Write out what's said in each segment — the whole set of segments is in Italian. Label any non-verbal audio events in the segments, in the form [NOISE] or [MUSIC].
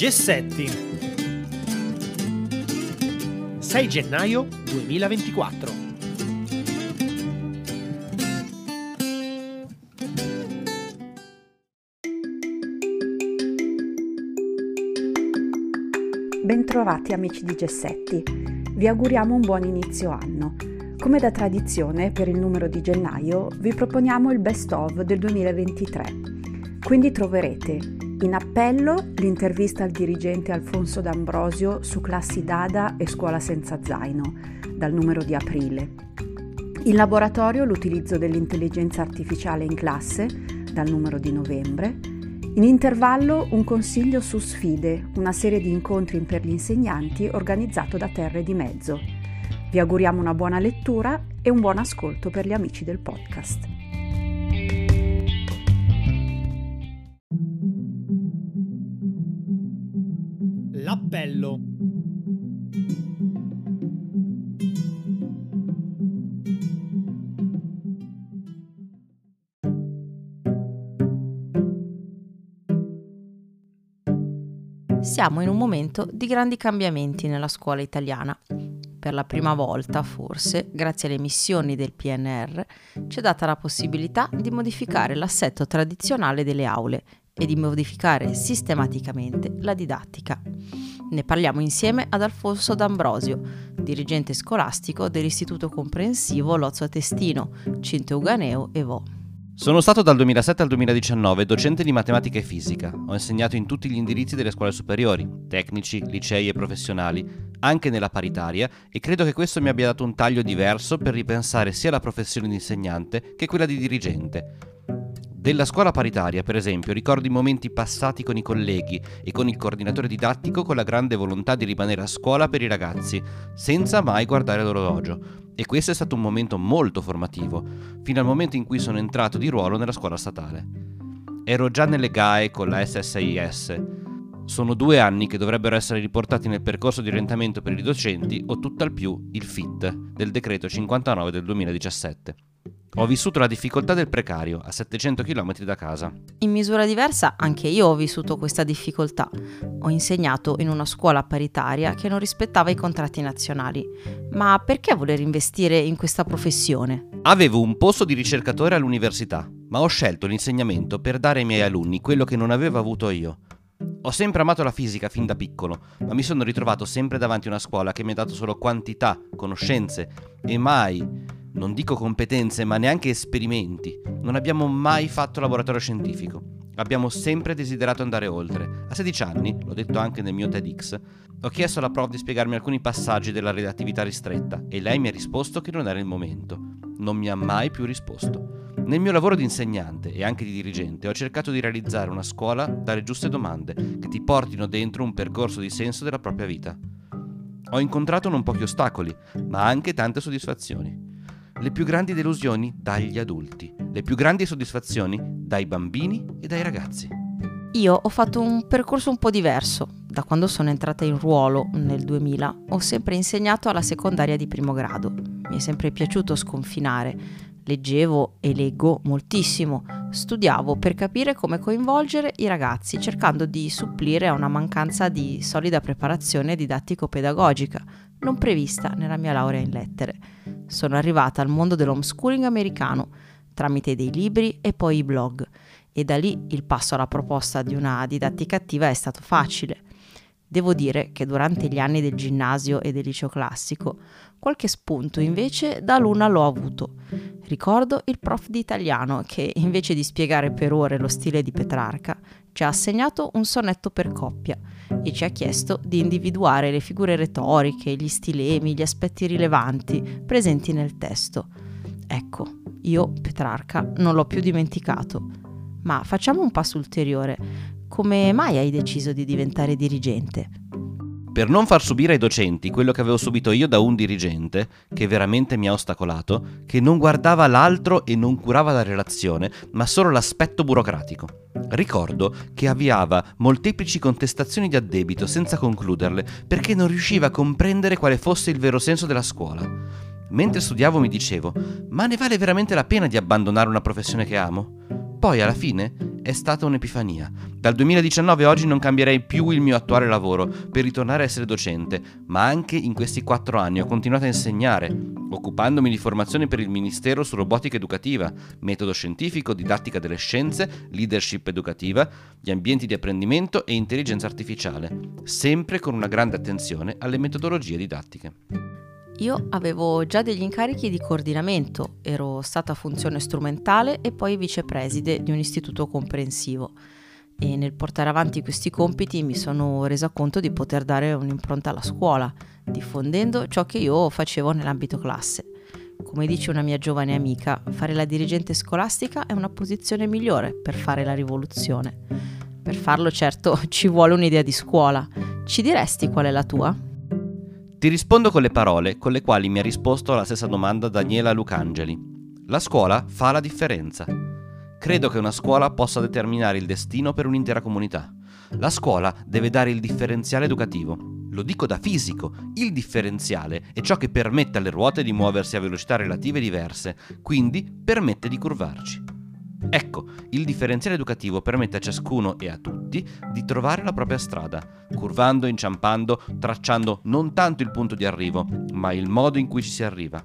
Gessetti 6 gennaio 2024 Bentrovati amici di Gessetti, vi auguriamo un buon inizio anno. Come da tradizione, per il numero di gennaio vi proponiamo il best of del 2023. Quindi troverete in appello l'intervista al dirigente Alfonso D'Ambrosio su classi Dada e scuola senza zaino, dal numero di aprile. In laboratorio l'utilizzo dell'intelligenza artificiale in classe, dal numero di novembre. In intervallo un consiglio su sfide, una serie di incontri per gli insegnanti organizzato da Terre di Mezzo. Vi auguriamo una buona lettura e un buon ascolto per gli amici del podcast. Siamo in un momento di grandi cambiamenti nella scuola italiana. Per la prima volta, forse, grazie alle missioni del PNR, ci è data la possibilità di modificare l'assetto tradizionale delle aule e di modificare sistematicamente la didattica. Ne parliamo insieme ad Alfonso D'Ambrosio, dirigente scolastico dell'Istituto Comprensivo Lozzo Testino, Cinto Uganeo e Vo. Sono stato dal 2007 al 2019 docente di matematica e fisica. Ho insegnato in tutti gli indirizzi delle scuole superiori, tecnici, licei e professionali, anche nella paritaria e credo che questo mi abbia dato un taglio diverso per ripensare sia la professione di insegnante che quella di dirigente. Della scuola paritaria, per esempio, ricordo i momenti passati con i colleghi e con il coordinatore didattico con la grande volontà di rimanere a scuola per i ragazzi, senza mai guardare l'orologio. E questo è stato un momento molto formativo, fino al momento in cui sono entrato di ruolo nella scuola statale. Ero già nelle GAE con la SSIS. Sono due anni che dovrebbero essere riportati nel percorso di orientamento per i docenti o tutt'al più il FIT del decreto 59 del 2017. Ho vissuto la difficoltà del precario a 700 km da casa. In misura diversa anche io ho vissuto questa difficoltà. Ho insegnato in una scuola paritaria che non rispettava i contratti nazionali. Ma perché voler investire in questa professione? Avevo un posto di ricercatore all'università, ma ho scelto l'insegnamento per dare ai miei alunni quello che non avevo avuto io. Ho sempre amato la fisica fin da piccolo, ma mi sono ritrovato sempre davanti a una scuola che mi ha dato solo quantità, conoscenze e mai non dico competenze, ma neanche esperimenti. Non abbiamo mai fatto laboratorio scientifico. Abbiamo sempre desiderato andare oltre. A 16 anni, l'ho detto anche nel mio TEDx, ho chiesto alla prof di spiegarmi alcuni passaggi della redattività ristretta e lei mi ha risposto che non era il momento. Non mi ha mai più risposto. Nel mio lavoro di insegnante e anche di dirigente ho cercato di realizzare una scuola dalle giuste domande che ti portino dentro un percorso di senso della propria vita. Ho incontrato non pochi ostacoli, ma anche tante soddisfazioni le più grandi delusioni dagli adulti, le più grandi soddisfazioni dai bambini e dai ragazzi. Io ho fatto un percorso un po' diverso. Da quando sono entrata in ruolo nel 2000 ho sempre insegnato alla secondaria di primo grado. Mi è sempre piaciuto sconfinare. Leggevo e leggo moltissimo. Studiavo per capire come coinvolgere i ragazzi, cercando di supplire a una mancanza di solida preparazione didattico-pedagogica, non prevista nella mia laurea in lettere. Sono arrivata al mondo dell'homeschooling americano tramite dei libri e poi i blog e da lì il passo alla proposta di una didattica attiva è stato facile. Devo dire che durante gli anni del ginnasio e del liceo classico qualche spunto invece da luna l'ho avuto. Ricordo il prof di italiano che invece di spiegare per ore lo stile di Petrarca ci ha assegnato un sonetto per coppia e ci ha chiesto di individuare le figure retoriche, gli stilemi, gli aspetti rilevanti presenti nel testo. Ecco, io Petrarca non l'ho più dimenticato. Ma facciamo un passo ulteriore. Come mai hai deciso di diventare dirigente? Per non far subire ai docenti quello che avevo subito io da un dirigente, che veramente mi ha ostacolato, che non guardava l'altro e non curava la relazione, ma solo l'aspetto burocratico. Ricordo che avviava molteplici contestazioni di addebito senza concluderle, perché non riusciva a comprendere quale fosse il vero senso della scuola. Mentre studiavo mi dicevo, ma ne vale veramente la pena di abbandonare una professione che amo? Poi alla fine è stata un'epifania. Dal 2019 a oggi non cambierei più il mio attuale lavoro per ritornare a essere docente, ma anche in questi quattro anni ho continuato a insegnare, occupandomi di formazione per il Ministero su robotica educativa, metodo scientifico, didattica delle scienze, leadership educativa, gli ambienti di apprendimento e intelligenza artificiale, sempre con una grande attenzione alle metodologie didattiche. Io avevo già degli incarichi di coordinamento, ero stata funzione strumentale e poi vicepreside di un istituto comprensivo e nel portare avanti questi compiti mi sono resa conto di poter dare un'impronta alla scuola, diffondendo ciò che io facevo nell'ambito classe. Come dice una mia giovane amica, fare la dirigente scolastica è una posizione migliore per fare la rivoluzione. Per farlo certo [LAUGHS] ci vuole un'idea di scuola. Ci diresti qual è la tua? Ti rispondo con le parole con le quali mi ha risposto alla stessa domanda Daniela Lucangeli. La scuola fa la differenza. Credo che una scuola possa determinare il destino per un'intera comunità. La scuola deve dare il differenziale educativo. Lo dico da fisico, il differenziale è ciò che permette alle ruote di muoversi a velocità relative diverse, quindi permette di curvarci. Ecco, il differenziale educativo permette a ciascuno e a tutti di trovare la propria strada, curvando, inciampando, tracciando non tanto il punto di arrivo, ma il modo in cui ci si arriva.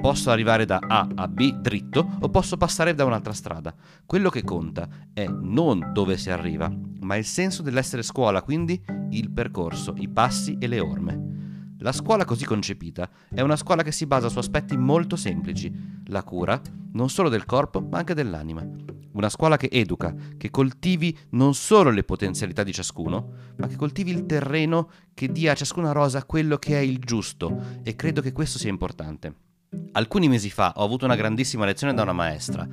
Posso arrivare da A a B dritto o posso passare da un'altra strada. Quello che conta è non dove si arriva, ma il senso dell'essere scuola, quindi il percorso, i passi e le orme. La scuola così concepita è una scuola che si basa su aspetti molto semplici, la cura, non solo del corpo, ma anche dell'anima. Una scuola che educa, che coltivi non solo le potenzialità di ciascuno, ma che coltivi il terreno che dia a ciascuna rosa quello che è il giusto, e credo che questo sia importante. Alcuni mesi fa ho avuto una grandissima lezione da una maestra,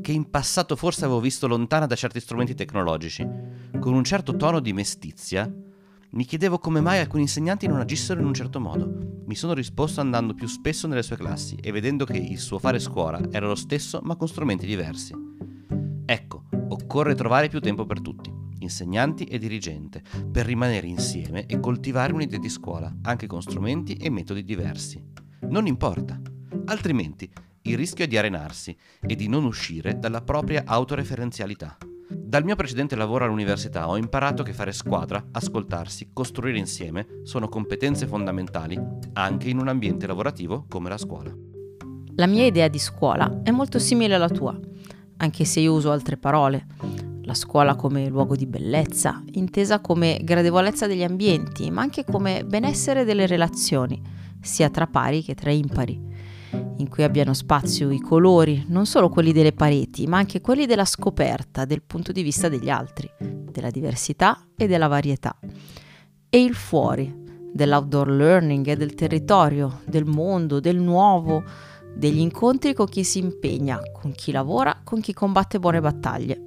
che in passato forse avevo visto lontana da certi strumenti tecnologici. Con un certo tono di mestizia, mi chiedevo come mai alcuni insegnanti non agissero in un certo modo. Mi sono risposto andando più spesso nelle sue classi e vedendo che il suo fare scuola era lo stesso ma con strumenti diversi. Ecco, occorre trovare più tempo per tutti, insegnanti e dirigente, per rimanere insieme e coltivare un'idea di scuola, anche con strumenti e metodi diversi. Non importa, altrimenti il rischio è di arenarsi e di non uscire dalla propria autoreferenzialità. Dal mio precedente lavoro all'università ho imparato che fare squadra, ascoltarsi, costruire insieme sono competenze fondamentali anche in un ambiente lavorativo come la scuola. La mia idea di scuola è molto simile alla tua, anche se io uso altre parole. La scuola come luogo di bellezza, intesa come gradevolezza degli ambienti, ma anche come benessere delle relazioni, sia tra pari che tra impari in cui abbiano spazio i colori, non solo quelli delle pareti, ma anche quelli della scoperta del punto di vista degli altri, della diversità e della varietà. E il fuori, dell'outdoor learning del territorio, del mondo, del nuovo, degli incontri con chi si impegna, con chi lavora, con chi combatte buone battaglie.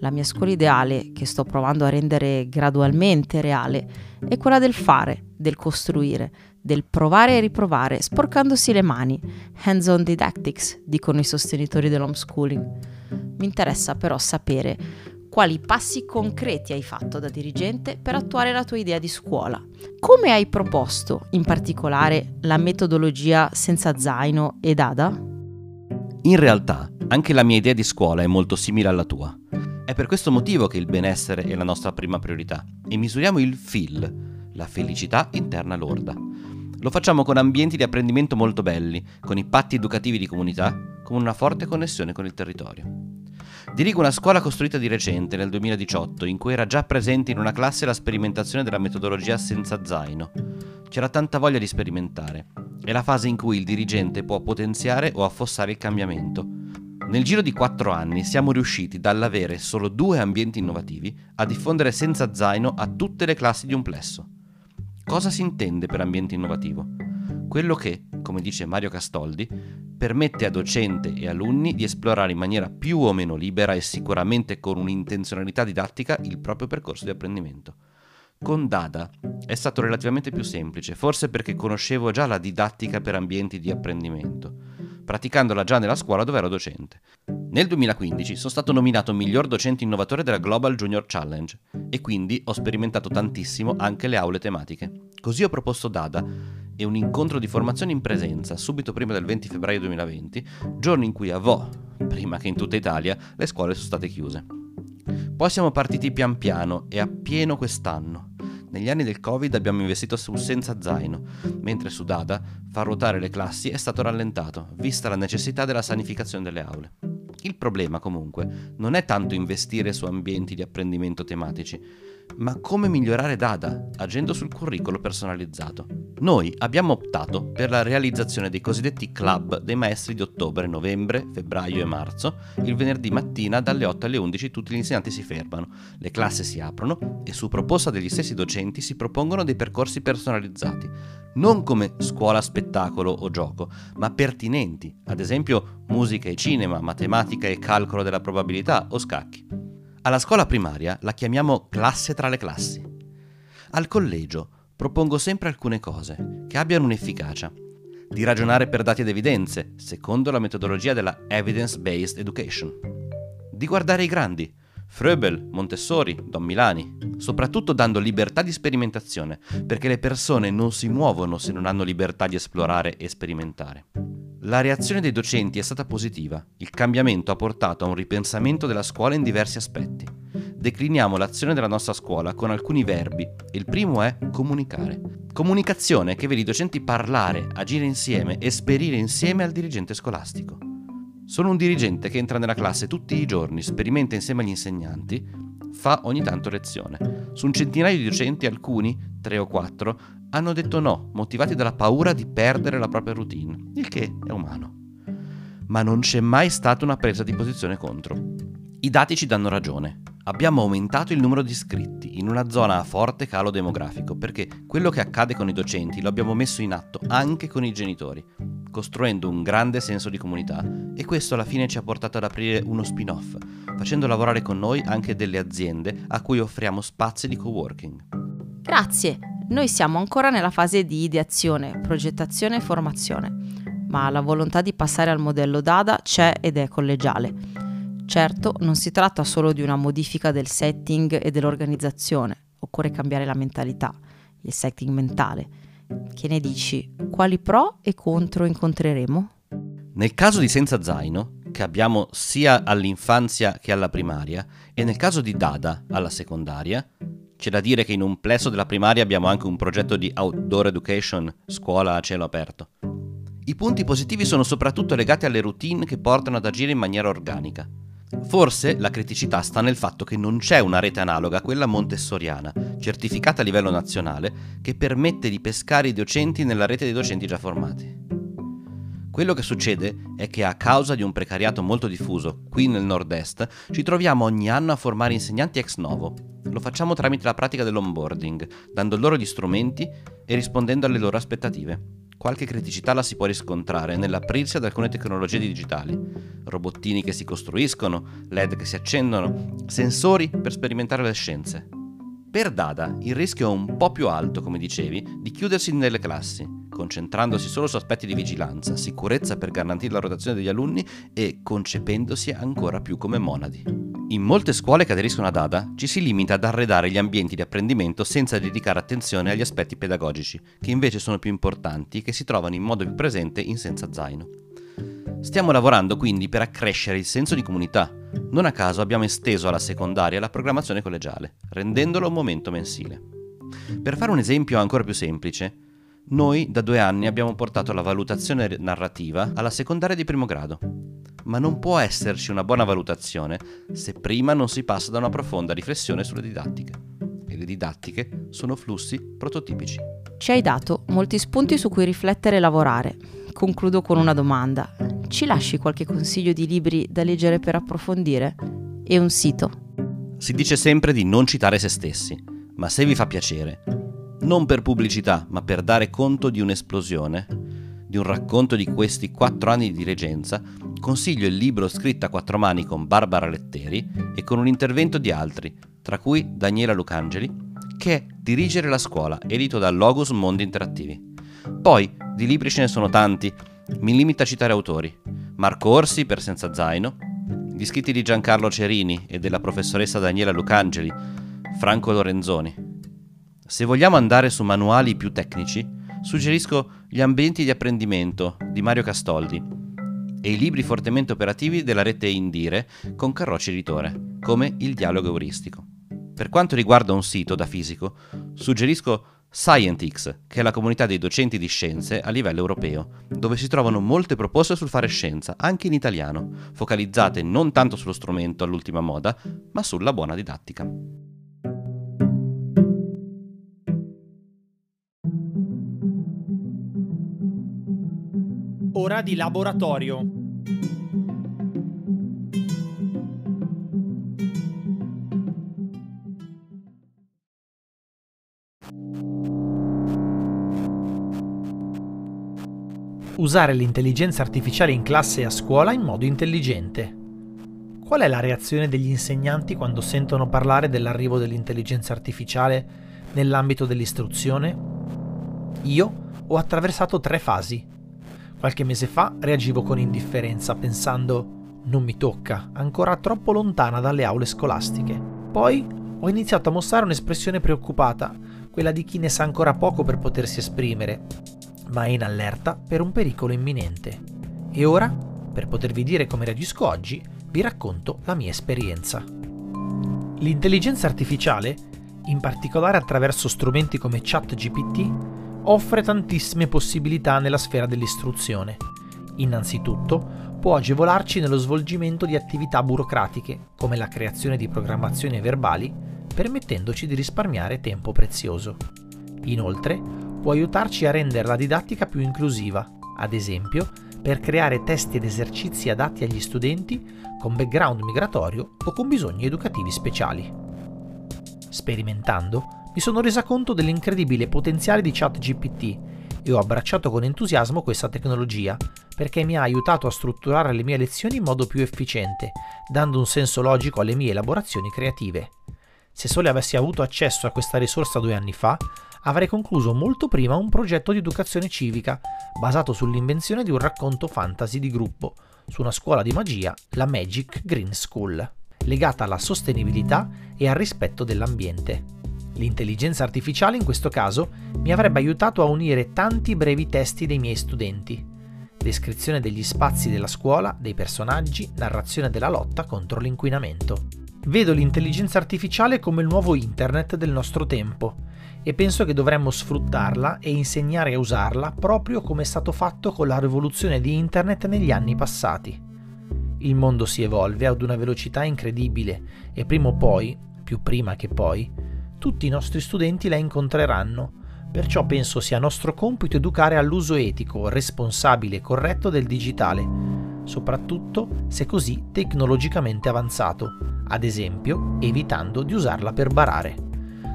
La mia scuola ideale, che sto provando a rendere gradualmente reale, è quella del fare, del costruire, del provare e riprovare, sporcandosi le mani. Hands-on didactics, dicono i sostenitori dell'homeschooling. Mi interessa però sapere quali passi concreti hai fatto da dirigente per attuare la tua idea di scuola. Come hai proposto, in particolare, la metodologia senza zaino ed ADA? In realtà, anche la mia idea di scuola è molto simile alla tua. È per questo motivo che il benessere è la nostra prima priorità e misuriamo il FIL, la felicità interna lorda. Lo facciamo con ambienti di apprendimento molto belli, con i patti educativi di comunità, con una forte connessione con il territorio. Dirigo una scuola costruita di recente, nel 2018, in cui era già presente in una classe la sperimentazione della metodologia senza zaino. C'era tanta voglia di sperimentare. È la fase in cui il dirigente può potenziare o affossare il cambiamento. Nel giro di quattro anni siamo riusciti, dall'avere solo due ambienti innovativi, a diffondere senza zaino a tutte le classi di un plesso. Cosa si intende per ambiente innovativo? Quello che, come dice Mario Castoldi, permette a docente e alunni di esplorare in maniera più o meno libera e sicuramente con un'intenzionalità didattica il proprio percorso di apprendimento. Con Dada è stato relativamente più semplice, forse perché conoscevo già la didattica per ambienti di apprendimento, praticandola già nella scuola dove ero docente. Nel 2015 sono stato nominato miglior docente innovatore della Global Junior Challenge e quindi ho sperimentato tantissimo anche le aule tematiche. Così ho proposto Dada e un incontro di formazione in presenza subito prima del 20 febbraio 2020, giorno in cui a Vo, prima che in tutta Italia, le scuole sono state chiuse. Poi siamo partiti pian piano e a pieno quest'anno. Negli anni del Covid abbiamo investito su senza zaino, mentre su Dada far ruotare le classi è stato rallentato, vista la necessità della sanificazione delle aule. Il problema, comunque, non è tanto investire su ambienti di apprendimento tematici, ma come migliorare Dada agendo sul curriculum personalizzato. Noi abbiamo optato per la realizzazione dei cosiddetti club dei maestri di ottobre, novembre, febbraio e marzo. Il venerdì mattina dalle 8 alle 11 tutti gli insegnanti si fermano, le classi si aprono e su proposta degli stessi docenti si propongono dei percorsi personalizzati, non come scuola spettacolo o gioco, ma pertinenti, ad esempio musica e cinema, matematica e calcolo della probabilità o scacchi. Alla scuola primaria la chiamiamo classe tra le classi. Al collegio propongo sempre alcune cose che abbiano un'efficacia. Di ragionare per dati ed evidenze, secondo la metodologia della evidence-based education. Di guardare i grandi, Fröbel, Montessori, Don Milani, soprattutto dando libertà di sperimentazione, perché le persone non si muovono se non hanno libertà di esplorare e sperimentare. La reazione dei docenti è stata positiva. Il cambiamento ha portato a un ripensamento della scuola in diversi aspetti. Decliniamo l'azione della nostra scuola con alcuni verbi. Il primo è comunicare. Comunicazione che vede i docenti parlare, agire insieme, esperire insieme al dirigente scolastico. Sono un dirigente che entra nella classe tutti i giorni, sperimenta insieme agli insegnanti, fa ogni tanto lezione. Su un centinaio di docenti, alcuni, tre o quattro, hanno detto no, motivati dalla paura di perdere la propria routine, il che è umano. Ma non c'è mai stata una presa di posizione contro. I dati ci danno ragione. Abbiamo aumentato il numero di iscritti in una zona a forte calo demografico perché quello che accade con i docenti lo abbiamo messo in atto anche con i genitori, costruendo un grande senso di comunità e questo alla fine ci ha portato ad aprire uno spin-off, facendo lavorare con noi anche delle aziende a cui offriamo spazi di coworking. Grazie, noi siamo ancora nella fase di ideazione, progettazione e formazione, ma la volontà di passare al modello DADA c'è ed è collegiale. Certo, non si tratta solo di una modifica del setting e dell'organizzazione, occorre cambiare la mentalità, il setting mentale. Che ne dici? Quali pro e contro incontreremo? Nel caso di Senza Zaino, che abbiamo sia all'infanzia che alla primaria, e nel caso di Dada alla secondaria, c'è da dire che in un plesso della primaria abbiamo anche un progetto di outdoor education, scuola a cielo aperto. I punti positivi sono soprattutto legati alle routine che portano ad agire in maniera organica. Forse la criticità sta nel fatto che non c'è una rete analoga a quella montessoriana, certificata a livello nazionale, che permette di pescare i docenti nella rete dei docenti già formati. Quello che succede è che a causa di un precariato molto diffuso qui nel nord-est, ci troviamo ogni anno a formare insegnanti ex novo. Lo facciamo tramite la pratica dell'onboarding, dando loro gli strumenti e rispondendo alle loro aspettative. Qualche criticità la si può riscontrare nell'aprirsi ad alcune tecnologie digitali. Robottini che si costruiscono, LED che si accendono, sensori per sperimentare le scienze. Per Dada il rischio è un po' più alto, come dicevi, di chiudersi nelle classi, concentrandosi solo su aspetti di vigilanza, sicurezza per garantire la rotazione degli alunni e concependosi ancora più come monadi. In molte scuole che aderiscono a Dada ci si limita ad arredare gli ambienti di apprendimento senza dedicare attenzione agli aspetti pedagogici, che invece sono più importanti e che si trovano in modo più presente in Senza Zaino. Stiamo lavorando quindi per accrescere il senso di comunità. Non a caso abbiamo esteso alla secondaria la programmazione collegiale, rendendolo un momento mensile. Per fare un esempio ancora più semplice, noi da due anni abbiamo portato la valutazione narrativa alla secondaria di primo grado. Ma non può esserci una buona valutazione se prima non si passa da una profonda riflessione sulle didattiche. E le didattiche sono flussi prototipici. Ci hai dato molti spunti su cui riflettere e lavorare. Concludo con una domanda. Ci lasci qualche consiglio di libri da leggere per approfondire? E un sito? Si dice sempre di non citare se stessi, ma se vi fa piacere, non per pubblicità, ma per dare conto di un'esplosione, di un racconto di questi quattro anni di dirigenza, consiglio il libro scritto a quattro mani con Barbara Letteri e con un intervento di altri, tra cui Daniela Lucangeli, che è Dirigere la scuola, edito da Logos Mondi Interattivi. Poi, di libri ce ne sono tanti, mi limito a citare autori. Marco Orsi per Senza Zaino, gli scritti di Giancarlo Cerini e della professoressa Daniela Lucangeli, Franco Lorenzoni. Se vogliamo andare su manuali più tecnici, suggerisco Gli ambienti di apprendimento di Mario Castoldi e i libri fortemente operativi della rete Indire con Carrocci Editore, come il dialogo euristico. Per quanto riguarda un sito da fisico, suggerisco Scientix, che è la comunità dei docenti di scienze a livello europeo, dove si trovano molte proposte sul fare scienza, anche in italiano, focalizzate non tanto sullo strumento all'ultima moda, ma sulla buona didattica. Ora di laboratorio. Usare l'intelligenza artificiale in classe e a scuola in modo intelligente. Qual è la reazione degli insegnanti quando sentono parlare dell'arrivo dell'intelligenza artificiale nell'ambito dell'istruzione? Io ho attraversato tre fasi. Qualche mese fa reagivo con indifferenza pensando non mi tocca, ancora troppo lontana dalle aule scolastiche. Poi ho iniziato a mostrare un'espressione preoccupata, quella di chi ne sa ancora poco per potersi esprimere, ma è in allerta per un pericolo imminente. E ora, per potervi dire come reagisco oggi, vi racconto la mia esperienza. L'intelligenza artificiale, in particolare attraverso strumenti come ChatGPT, offre tantissime possibilità nella sfera dell'istruzione. Innanzitutto, può agevolarci nello svolgimento di attività burocratiche, come la creazione di programmazioni verbali, permettendoci di risparmiare tempo prezioso. Inoltre, può aiutarci a rendere la didattica più inclusiva, ad esempio per creare testi ed esercizi adatti agli studenti con background migratorio o con bisogni educativi speciali. Sperimentando, mi sono resa conto dell'incredibile potenziale di ChatGPT e ho abbracciato con entusiasmo questa tecnologia perché mi ha aiutato a strutturare le mie lezioni in modo più efficiente, dando un senso logico alle mie elaborazioni creative. Se solo avessi avuto accesso a questa risorsa due anni fa, avrei concluso molto prima un progetto di educazione civica basato sull'invenzione di un racconto fantasy di gruppo su una scuola di magia, la Magic Green School, legata alla sostenibilità e al rispetto dell'ambiente. L'intelligenza artificiale in questo caso mi avrebbe aiutato a unire tanti brevi testi dei miei studenti. Descrizione degli spazi della scuola, dei personaggi, narrazione della lotta contro l'inquinamento. Vedo l'intelligenza artificiale come il nuovo internet del nostro tempo e penso che dovremmo sfruttarla e insegnare a usarla proprio come è stato fatto con la rivoluzione di internet negli anni passati. Il mondo si evolve ad una velocità incredibile e prima o poi, più prima che poi, tutti i nostri studenti la incontreranno, perciò penso sia nostro compito educare all'uso etico, responsabile e corretto del digitale, soprattutto se così tecnologicamente avanzato, ad esempio evitando di usarla per barare.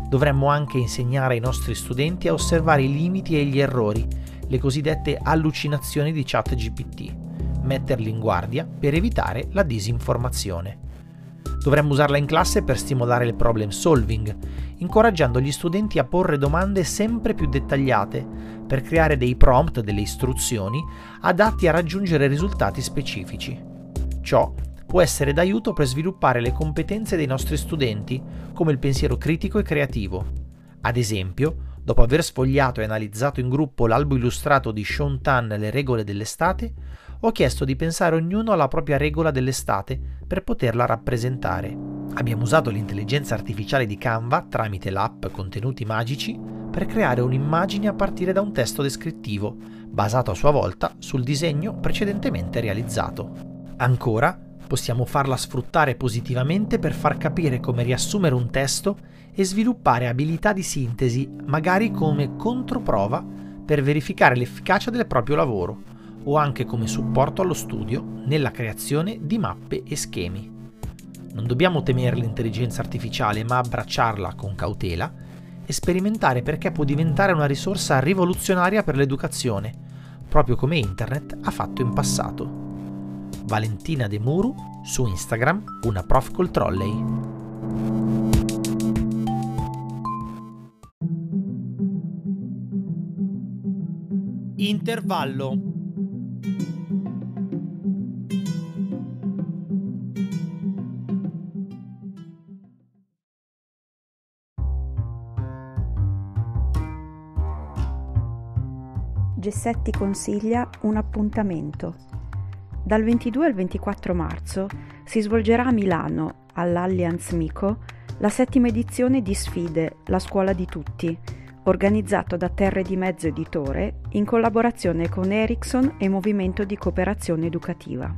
Dovremmo anche insegnare ai nostri studenti a osservare i limiti e gli errori, le cosiddette allucinazioni di ChatGPT, metterli in guardia per evitare la disinformazione. Dovremmo usarla in classe per stimolare il problem solving, incoraggiando gli studenti a porre domande sempre più dettagliate per creare dei prompt, delle istruzioni adatti a raggiungere risultati specifici. Ciò può essere d'aiuto per sviluppare le competenze dei nostri studenti, come il pensiero critico e creativo. Ad esempio, dopo aver sfogliato e analizzato in gruppo l'albo illustrato di Sean Tan Le regole dell'estate, ho chiesto di pensare ognuno alla propria regola dell'estate per poterla rappresentare. Abbiamo usato l'intelligenza artificiale di Canva tramite l'app Contenuti Magici per creare un'immagine a partire da un testo descrittivo, basato a sua volta sul disegno precedentemente realizzato. Ancora, possiamo farla sfruttare positivamente per far capire come riassumere un testo e sviluppare abilità di sintesi, magari come controprova per verificare l'efficacia del proprio lavoro o anche come supporto allo studio nella creazione di mappe e schemi. Non dobbiamo temere l'intelligenza artificiale, ma abbracciarla con cautela e sperimentare perché può diventare una risorsa rivoluzionaria per l'educazione, proprio come Internet ha fatto in passato. Valentina De Muru, su Instagram una prof col trolley. Intervallo. Gessetti consiglia un appuntamento. Dal 22 al 24 marzo si svolgerà a Milano, all'Allianz Mico, la settima edizione di Sfide, la scuola di tutti, organizzato da Terre di Mezzo Editore in collaborazione con Ericsson e Movimento di Cooperazione Educativa.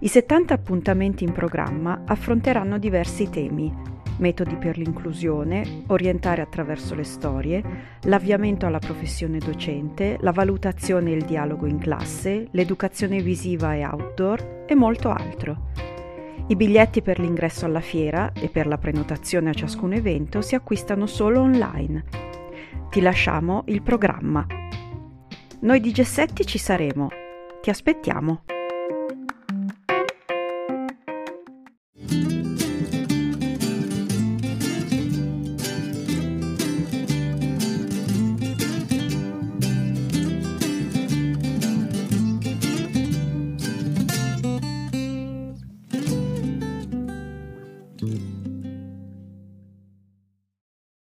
I 70 appuntamenti in programma affronteranno diversi temi, metodi per l'inclusione, orientare attraverso le storie, l'avviamento alla professione docente, la valutazione e il dialogo in classe, l'educazione visiva e outdoor e molto altro. I biglietti per l'ingresso alla fiera e per la prenotazione a ciascun evento si acquistano solo online. Ti lasciamo il programma. Noi di Gessetti ci saremo. Ti aspettiamo.